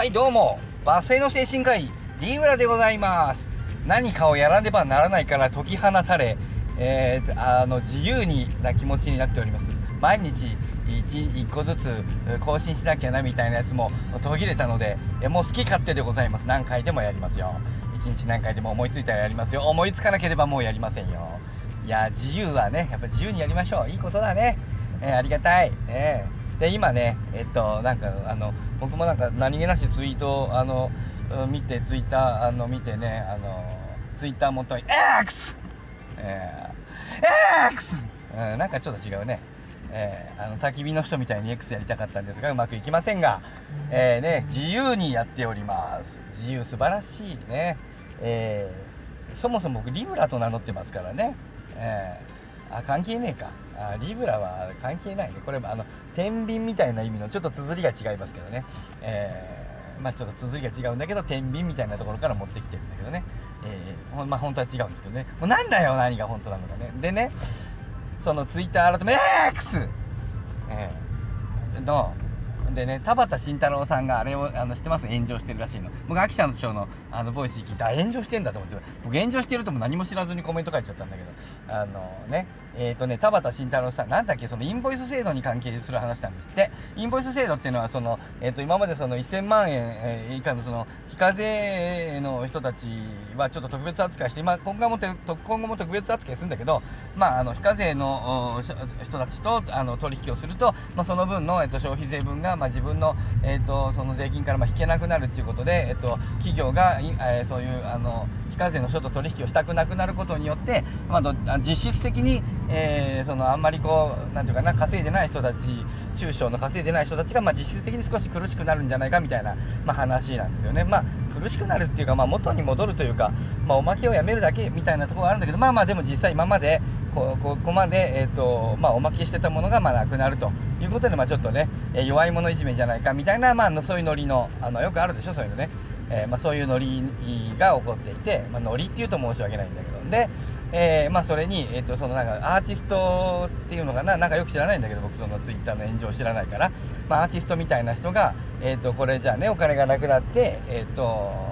はいどうもバスへの精神科医リーブラでございます。何かをやらねばならないから解き放たれ、えー、あの自由にな気持ちになっております。毎日 1, 1個ずつ更新しなきゃなみたいなやつも途切れたのでもう好き勝手でございます。何回でもやりますよ。1日何回でも思いついたらやりますよ。思いつかなければもうやりませんよ。いや自由はねやっぱ自由にやりましょう。いいことだね、えー、ありがたい、えー。で今ねえっとなんかあの僕もなんか何気なしツイートをあの見てツイッターあの見てねあのツイッター元に X! えー、X! うん、なんかちょっと違うね。えー、あの焚き火の人みたいに X やりたかったんですがうまくいきませんが、えーね、自由にやっております。自由素晴らしいね、えー、そもそも僕リブラと名乗ってますからね、えー、あ関係ねえか。あリブラは関係ないね。これもあの天秤みたいな意味のちょっと綴りが違いますけどね、えー、まあちょっと綴りが違うんだけど天秤みたいなところから持ってきてるんだけどね、えー、まあ本当は違うんですけどね。もうなんだよ何が本当なのかね。でねそのツイッター改め X! えー、のでね田畑慎太郎さんがあれをあの知ってます？炎上してるらしいの。僕秋田の町のあのボイス聞いてあ炎上してんだと思って僕炎上してるとも何も知らずにコメント書いちゃったんだけど。あのね。えっ、ー、とね田畑慎太郎さんなんだっけそのインボイス制度に関係する話なんですって。インボイス制度っていうのはその、えーと、今までその1000万円、以下のその非課税の人たちはちょっと特別扱いして今今後も今後も特別扱いするんだけどまああの非課税の人たちとあの取引をすると、まあ、その分の、えーと、消費税分が、まあ、自分の、えーと、その税金からまあ引けなくなるっていうことで、えー、と企業が、えー、そういうあの非課税の人と取引をしたくなくなることによって、まあ、実質的に、えー、そのあんまりこうなんていうかな稼いでない人たち中小の稼いでない人たちが、まあ、実質的に少し苦しくなるんじゃないかみたいな、まあ、話なんですよね。まあ、苦しくなるっていうか、まあ、元に戻るというか、まあ、おまけをやめるだけみたいなところがあるんだけどまあまあでも実際今までこここまで、えーとまあ、おまけしてたものがまあなくなるということで、まあ、ちょっとね、え弱い者いじめじゃないかみたいな、まあ、そういうノリのあのよくあるでしょそういうのね。えー、まあ、そういうノリが起こっていて、まあ、ノリっていうと申し訳ないんだけど。で、えー、まあ、それに、えーと、そのなんかアーティストっていうのかな？なんかよく知らないんだけど僕そのツイッターの炎上知らないから、まあ、アーティストみたいな人が、えーと、これじゃあねお金がなくなってえ、ー、と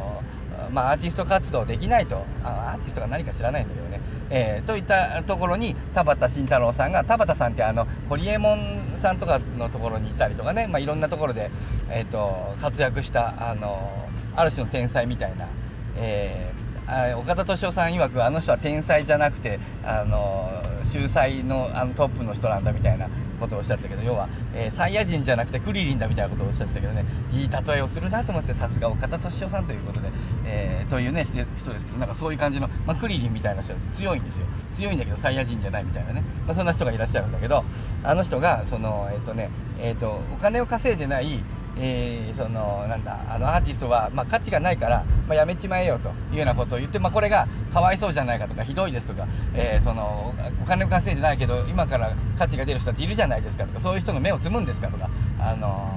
まあ、アーティスト活動できないと。あアーティストが何か知らないんだけどね、えー、といったところに田畑慎太郎さんが田畑さんってあのホリエモンさんとかのところにいたりとかね、まあ、いろんなところで、えーと活躍したあのある種の天才みたいな、えー、岡田敏夫さん曰くあの人は天才じゃなくてあの秀才のあのトップの人なんだみたいなことをおっしゃったけど要は、えー、サイヤ人じゃなくてクリリンだみたいなことをおっしゃってたけどね。いい例えをするなと思ってさすが岡田敏夫さんということで、えー、というね人ですけどなんかそういう感じの、まあ、クリリンみたいな人です強いんですよ。強いんだけどサイヤ人じゃないみたいなね、まあ、そんな人がいらっしゃるんだけどあの人がそのえっ、ー、とねえーとお金を稼いでないえー、そのなんだあのアーティストは、まあ、価値がないから、まあ、やめちまえよというようなことを言って、まあ、これがかわいそうじゃないかとかひどいですとか、えー、そのお金を稼いでないけど今から価値が出る人っているじゃないですかとかそういう人の目をつむんですかとか、あの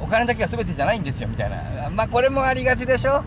ー、お金だけが全てじゃないんですよみたいな、まあ、これもありがちでしょ？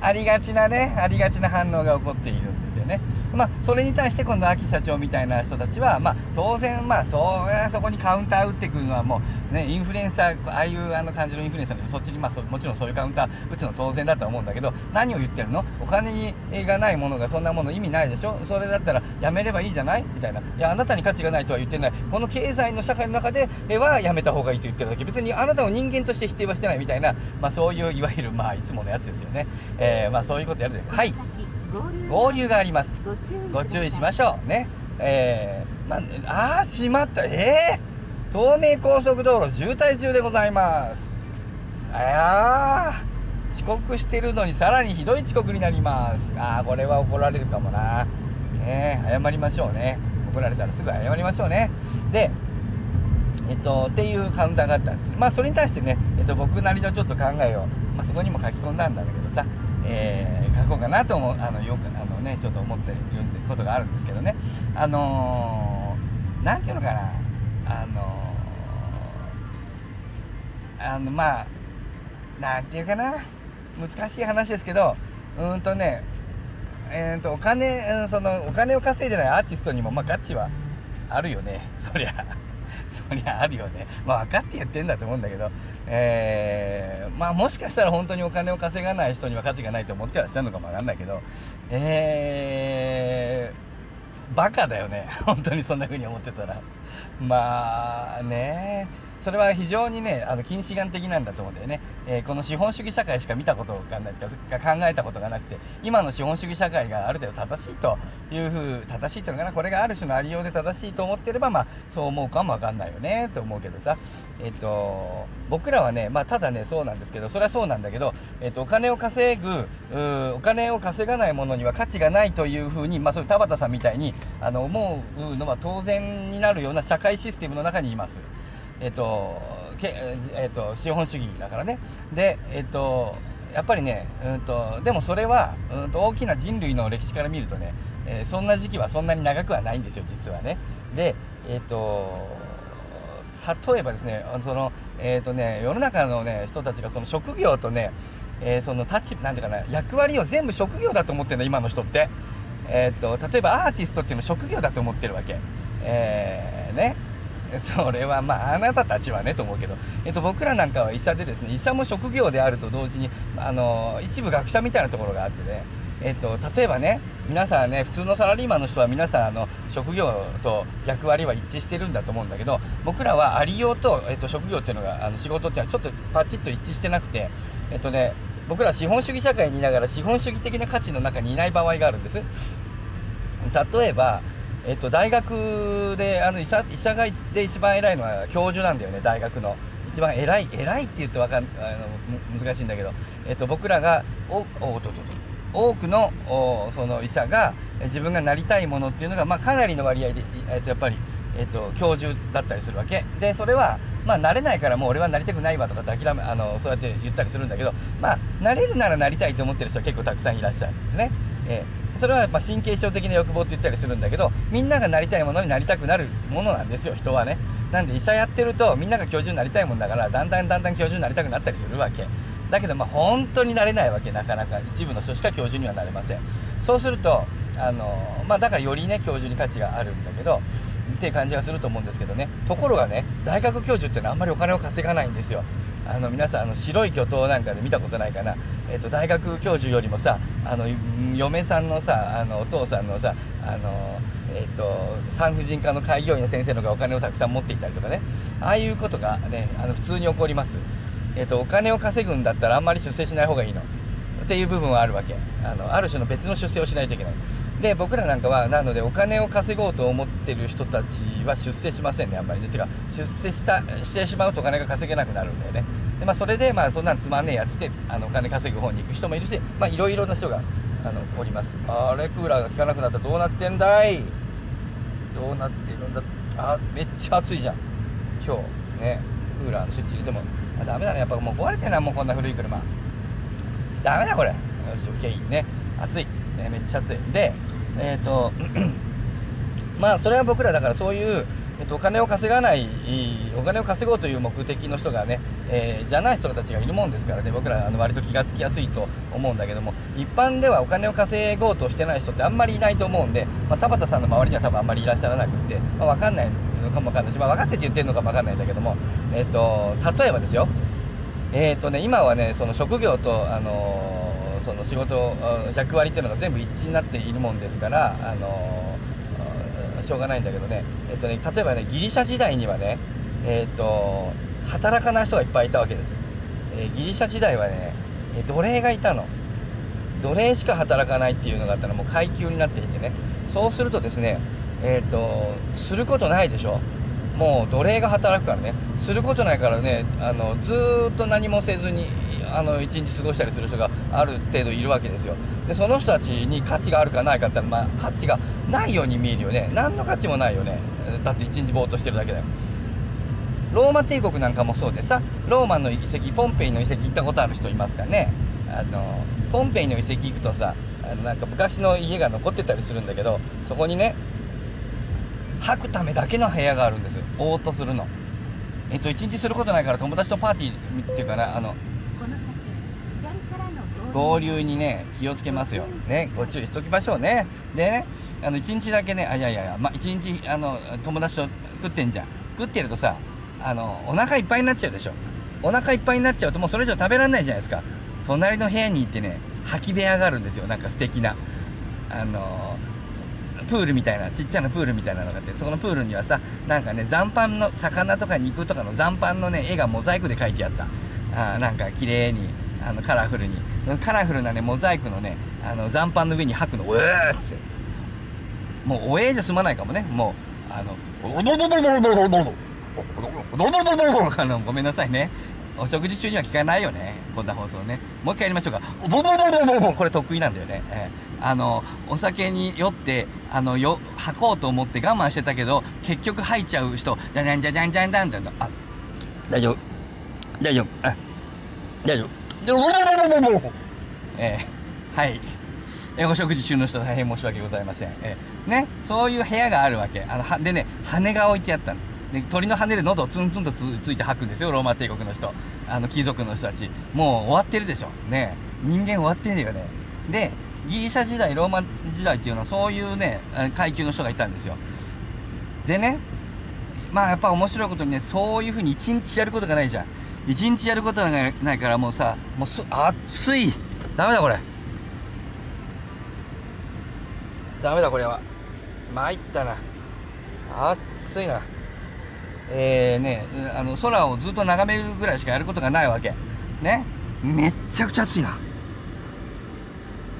ありがちなねありがちな反応が起こっている。よね。まあ、それに対して今度秋社長みたいな人たちは、まあ、当然、まあ、そそこにカウンター打ってくるのはもう、ね、インフルエンサーああいうあの感じのインフルエンサーの人そっちに、まあ、もちろんそういうカウンター打つの当然だと思うんだけど何を言ってるの？お金がないものがそんなもの意味ないでしょ？それだったらやめればいいじゃない？みたいな。いやあなたに価値がないとは言ってない。この経済の社会の中ではやめた方がいいと言ってるだけ。別にあなたを人間として否定はしてないみたいな、まあ、そういういわゆる、まあ、いつものやつですよね、えーまあ、そういうことやるで。はい。合流があります。ご注意しましょうね。えー、まああしまった。えー、東名高速道路渋滞中でございます。あ遅刻してるのにさらにひどい遅刻になります。ああこれは怒られるかもな。ね謝りましょうね。怒られたらすぐ謝りましょうね。でえっと、っていうカウンターがあったんです。まあそれに対してね、えっと、僕なりのちょっと考えを、まあ、そこにも書き込んだんだけどさえー、書こうかなと思うあのよくあのねちょっと思っていることがあるんですけどね。あの何、ー、ていうのかな。あのー、あのまあなんていうかな。難しい話ですけどうんとねえーと、お金、うん、そのお金を稼いでないアーティストにも、まあ、価値はあるよね。そりゃ。そりゃあるよね。まあ分かって言ってんだと思うんだけど。えー、まあもしかしたら本当にお金を稼がない人には価値がないと思ってらっしゃるのかもわかんないけど。えー、バカだよね。本当にそんな風に思ってたら。まあね。それは非常にねあの近視眼的なんだと思うんだよね、えー、この資本主義社会しか見たことがないとか考えたことがなくて今の資本主義社会がある程度正しいというふう正しいというのかな。これがある種のありようで正しいと思ってればまあそう思うかもわかんないよねと思うけどさ。えっ、ー、と僕らはねまあただねそうなんですけどそれはそうなんだけど、えっ、ー、とお金を稼ぐお金を稼がないものには価値がないというふうにまあそういう田畑さんみたいにあの思うのは当然になるような社会システムの中にいます。えっ、とけ、えっ、と資本主義だからね。でえっ、とやっぱりね、うんと、でもそれは、うんと、大きな人類の歴史から見るとね、えー、そんな時期はそんなに長くはないんですよ実はね。でえっ、と例えばですねその、えーとね、世の中の、ね、人たちがその職業とね、えー、その立なんていうかな役割を全部職業だと思ってるの今の人って、えーと例えばアーティストっていうのは職業だと思ってるわけ、えー、ね。それはまああなたたちはねと思うけど、えっと、僕らなんかは医者でですね医者も職業であると同時にあの一部学者みたいなところがあってねえっと、例えばね皆さんね普通のサラリーマンの人は皆さんあの職業と役割は一致してるんだと思うんだけど僕らはありようと、えっと、職業っていうのがあの仕事っていうのはちょっとパチッと一致してなくてえっとね僕ら資本主義社会にいながら資本主義的な価値の中にいない場合があるんです。例えばえっと、大学であの医者医者がで一番偉いのは教授なんだよね。大学の一番偉い偉いって言うとわかんあの難しいんだけど、えっと、僕らがおおととと多くのその医者が自分がなりたいものっていうのが、まあ、かなりの割合で、えっと、やっぱり、えっと、教授だったりするわけ。でそれは、まあ、なれないからもう俺はなりたくないわとかって諦めあのそうやって言ったりするんだけど、まあ、なれるならなりたいと思ってる人は結構たくさんいらっしゃるんですね。えーそれはやっぱ神経症的な欲望って言ったりするんだけどみんながなりたいものになりたくなるものなんですよ人はね。なんで医者やってるとみんなが教授になりたいもんだからだんだんだんだん教授になりたくなったりするわけ。だけどまあ本当になれないわけなかなか。一部の人しか教授にはなれません。そうするとあのまあだからよりね教授に価値があるんだけどっていう感じがすると思うんですけどね。ところがね大学教授っていうのはあんまりお金を稼がないんですよ。あの皆さんあの白い巨頭なんかで見たことないかな、えーと、大学教授よりもさあの嫁さんのさあのお父さんのさあの、えーと、産婦人科の開業医の先生のがお金をたくさん持っていたりとかね。ああいうことがねあの普通に起こります、えーと、お金を稼ぐんだったらあんまり出世しない方がいいの。っていう部分はあるわけ。あのある種の別の出世をしないといけない。で僕らなんかはなのでお金を稼ごうと思ってる人たちは出世しませんねあんまりね。てか出世したしてしまうとお金が稼げなくなるんだよね。で、まあ、それでまあそんなんつまんねえやつってあのお金稼ぐ方に行く人もいるしまあいろいろな人があのおります。あれクーラーが効かなくなったどうなってんだい？どうなってるんだ？あめっちゃ暑いじゃん。今日ねクーラーのスイッチ入れても。あダメだね。やっぱもう壊れてんなもうこんな古い車。ダメだこれ。よし OK いいね。暑い、ね、めっちゃ暑い。でえっ、ー、とまあそれは僕らだからそういう、えー、とお金を稼がないお金を稼ごうという目的の人がね、えー、じゃない人たちがいるもんですからね。僕らあの割と気がつきやすいと思うんだけども一般ではお金を稼ごうとしてない人ってあんまりいないと思うんで、まあ、田畑さんの周りには多分あんまりいらっしゃらなくって、まあ、分かんないのかも分かんない。し、まあ、分かってて言ってるのかも分かんないんだけども、えーと、例えばですよ。えーとね、今はねその職業と、あのその仕事役割っていうのが全部一致になっているもんですからあのしょうがないんだけどね,、えっとね例えばねギリシャ時代にはねえっと働かない人がいっぱいいたわけです、え、ギリシャ時代はねえ奴隷がいたの。奴隷しか働かないっていうのがあったらもう階級になっていてね。そうするとですねえっ、とすることないでしょ。もう奴隷が働くからね。することないからねあのずっと何もせずにあの一日過ごしたりする人がある程度いるわけですよ。でその人たちに価値があるかないかって言ったら、まあ、価値がないように見えるよね。何の価値もないよね。だって一日ぼーっとしてるだけだよ。ローマ帝国なんかもそうでさローマの遺跡ポンペイの遺跡行ったことある人いますかね。あのポンペイの遺跡行くとさなんか昔の家が残ってたりするんだけどそこにね吐くためだけの部屋があるんですよ。おーっとするの。えっと一日することないから友達とパーティーっていうかなあの合流にね気をつけますよ。ねご注意しときましょうね。でねあの1日だけねあいやいやいやまあ1日あの友達と食ってんじゃん。食ってるとさあのお腹いっぱいになっちゃうでしょ。お腹いっぱいになっちゃうともうそれ以上食べられないじゃないですか。隣の部屋に行ってね吐き部屋があるんですよ。なんか素敵な。あのプールみたいなちっちゃなプールみたいなのがあってそこのプールにはさなんかね残飯の魚とか肉とかの残飯のね絵がモザイクで描いてあった。あなんか綺麗にあのカラフルに。カラフルなねモザイクのねあの残飯の上に吐くの。うえーっつって。もうおえじゃ済まないかもね。もうあのあのごめんなさいねお食事中には聞かないよね。こんな放送ね。もう一回やりましょうか。これ得意なんだよね、えー、あのお酒に酔ってあのよ吐こうと思って我慢してたけど結局吐いちゃう人じゃんじゃんじゃんじゃんじゃんじゃんじゃんあ大丈夫。大丈夫。あ大丈夫。えー、はい。えお食事中の人大変申し訳ございません、えー、ね。そういう部屋があるわけ。あのはでね羽が置いてあったの。で鳥の羽で喉をツンツンとついて吐くんですよローマ帝国の人。あの貴族の人たち。もう終わってるでしょ。ね。人間終わってんだよね。でギリシャ時代ローマ時代っていうのはそういうね階級の人がいたんですよ。でねまあやっぱ面白いことにねそういうふうに一日やることがないじゃん。一日やることがないからもうさもうす暑い。ダメだこれ。ダメだこれは。参ったな。暑いな。えーね、あの空をずっと眺めるぐらいしかやることがないわけ。ね。めっちゃくちゃ暑いな。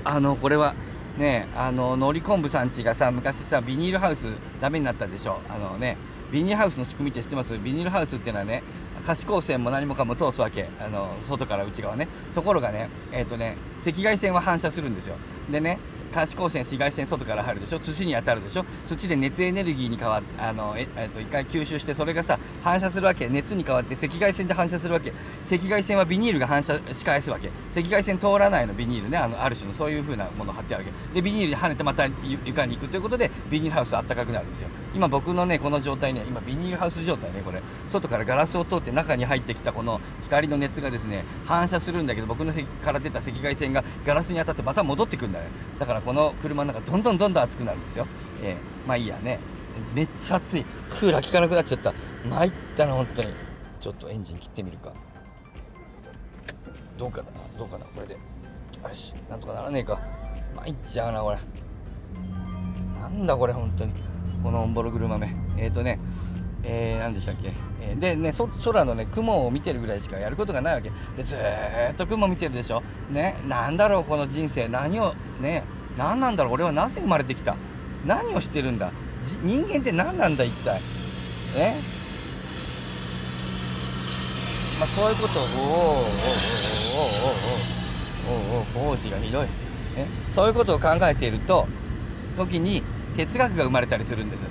あのこれはねあののり昆布さんちがさ昔さビニールハウスダメになったでしょ。あのねビニールハウスの仕組みって知ってます？ビニールハウスっていうのはね可視光線も何もかも通すわけ。あの外から内側ね。ところがねえっ、ー、とね赤外線は反射するんですよ。でね可視光線紫外線外から入るでしょ土に当たるでしょ土で熱エネルギーに変わあのえ、えっと一回吸収してそれがさ反射するわけ熱に変わって赤外線で反射するわけ赤外線はビニールが反射し返すわけ赤外線通らないのビニールねあのある種のそういう風なものを貼ってあるわけでビニールで跳ねてまた床に行くということでビニールハウスは暖かくなるんですよ今僕のねこの状態ね今ビニールハウス状態ねこれ外からガラスを通って中に入ってきたこの光の熱がですね反射するんだけど僕のから出た赤外線がガラスに当たってまた戻ってくるんだねだからこの車の中どんどんどんどん暑くなるんですよ、えー、まあいいやね。めっちゃ暑い。クーラー効かなくなっちゃった。参ったな本当に。ちょっとエンジン切ってみるか。どうかなどうかなこれで。よしなんとかならねえか。参っちゃうなこれ。なんだこれ本当に。このオンボロ車めえっ、ー、とねえー、何でしたっけ、えー、でね空のね雲を見てるぐらいしかやることがないわけ。でずっと雲見てるでしょ。ねなんだろうこの人生。何をね何なんだろう俺はなぜ生まれてきた？何をしてるんだ？人間って何なんだ一体？え？まあそういうこと。をおおおおおおおおおおおおおがひどい、ね、そういうことを考えていると時に哲学が生まれたりするんです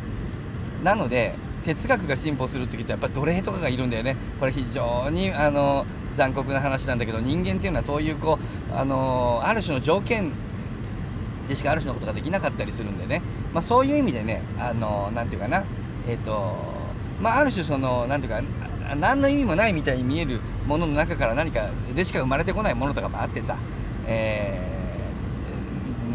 なので哲学が進歩する時ってやっぱ奴隷とかがいるんだよねこれ非常にあの残酷な話なんだけど人間っていうのはそういうこうあのある種の条件でしかある種のことができなかったりするんでね、まあ、そういう意味でねあのなんていうかな。えっ、ー、とまあある種そのなんていうか何の意味もないみたいに見えるものの中から何かでしか生まれてこないものとかもあってさ、えー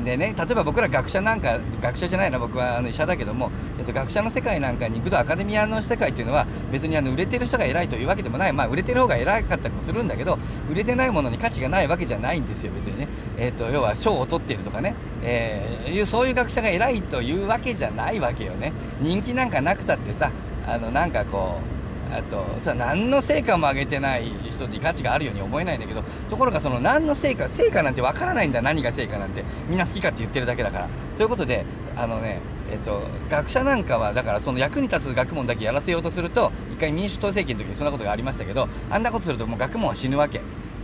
でね例えば僕ら学者なんか学者じゃないな僕はあの医者だけども、えっと、学者の世界なんかに行くとアカデミアの世界っていうのは別にあの売れてる人が偉いというわけでもない。まあ売れてる方が偉かったりもするんだけど売れてないものに価値がないわけじゃないんですよ別にね、えっと、要は賞を取っているとかね、えー、そういう学者が偉いというわけじゃないわけよね。人気なんかなくたってさあのなんかこうあとさ何の成果も上げてない人に価値があるように思えないんだけどところがその何の成果成果なんて分からないんだ何が成果なんて。みんな好きかって言ってるだけだからということであのねえっと、学者なんかはだからその役に立つ学問だけやらせようとすると一回民主党政権の時にそんなことがありましたけどあんなことするともう学問は死ぬわけ。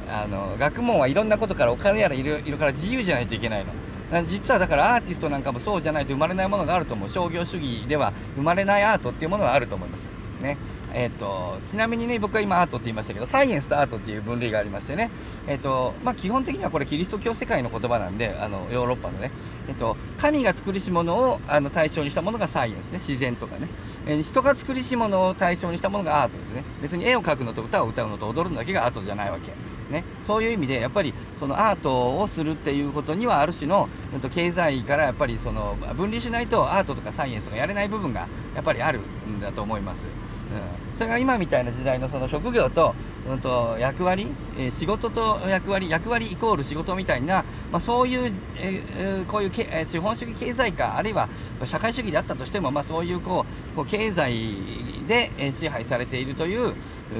あの学問はいろんなことからお金やらいるいるから自由じゃないといけないの。実はだからアーティストなんかもそうじゃないと生まれないものがあると思う。商業主義では生まれないアートっていうものはあると思います。ね。えーと、ちなみにね僕は今アートって言いましたけどサイエンスとアートっていう分類がありましてね、えーとまあ、基本的にはこれキリスト教世界の言葉なんであのヨーロッパのね、えーと、神が作りし者をあの対象にしたものがサイエンスね。自然とかね、えー、人が作りし物を対象にしたものがアートですね。別に絵を描くのと歌を歌うのと踊るのだけがアートじゃないわけ。ね、そういう意味でやっぱりそのアートをするっていうことにはある種の、うん、と経済からやっぱりその分離しないとアートとかサイエンスとかやれない部分がやっぱりあるんだと思います。うん、それが今みたいな時代のその職業と,、うん、と役割、えー、仕事と役割役割イコール仕事みたいな、まあ、そういう、えー、こういうけ、えー、資本主義経済化あるいは社会主義であったとしても、まあ、そういうこうこう経済で、え支配されているという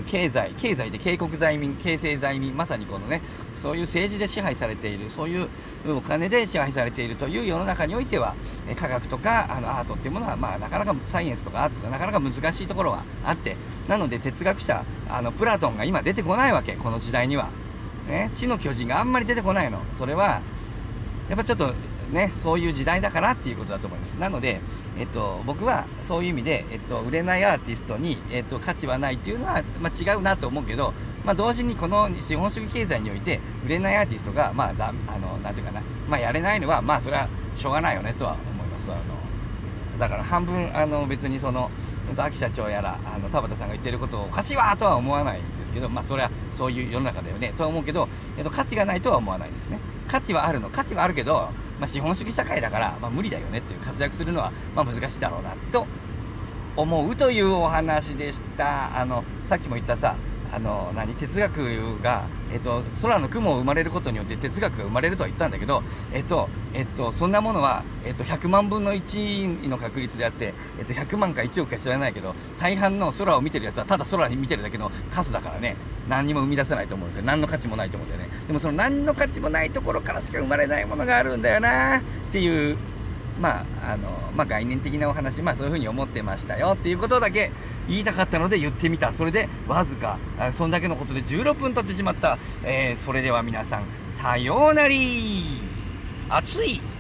経済経済で警告罪民形成罪民まさにこのねそういう政治で支配されているそういうお金で支配されているという世の中においては科学とかあのアートっていうものは、まあ、なかなかサイエンスとかアートがなかなか難しいところはあってなので哲学者あのプラトンが今出てこないわけこの時代には。ね、地の巨人があんまり出てこないのそれはやっぱちょっとね、そういう時代だからっていうことだと思います。なので、えっと、僕はそういう意味で、えっと、売れないアーティストに、えっと、価値はないっていうのは、まあ、違うなと思うけど、まあ、同時にこの資本主義経済において、売れないアーティストが、まあ、だあのなんていうかな、まあ、やれないのは、まあ、それはしょうがないよねとは思います。あのだから半分あの別にその秋社長やらあの田畑さんが言ってることをおかしいわとは思わないんですけどまあそれはそういう世の中だよねとは思うけど、えっと、価値がないとは思わないですね。価値はあるの価値はあるけどまあ、資本主義社会だから、まあ、無理だよねっていう活躍するのは、まあ、難しいだろうなと思うというお話でした。あのさっきも言ったさあの何哲学が、えっと、空の雲を生まれることによって哲学が生まれるとは言ったんだけど、えっとえっと、そんなものは、えっと、100万分の1の確率であって、えっと、100万か1億か知らないけど大半の空を見てるやつはただ空に見てるだけの数だからね。何にも生み出せないと思うんですよ。何の価値もないと思うんですよね。でもその何の価値もないところからしか生まれないものがあるんだよなっていうまああのまあ、概念的なお話、まあ、そういうふうに思ってましたよっていうことだけ言いたかったので言ってみた。それでわずか。そんだけのことで16分経ってしまった、えー、それでは皆さんさようなり暑い。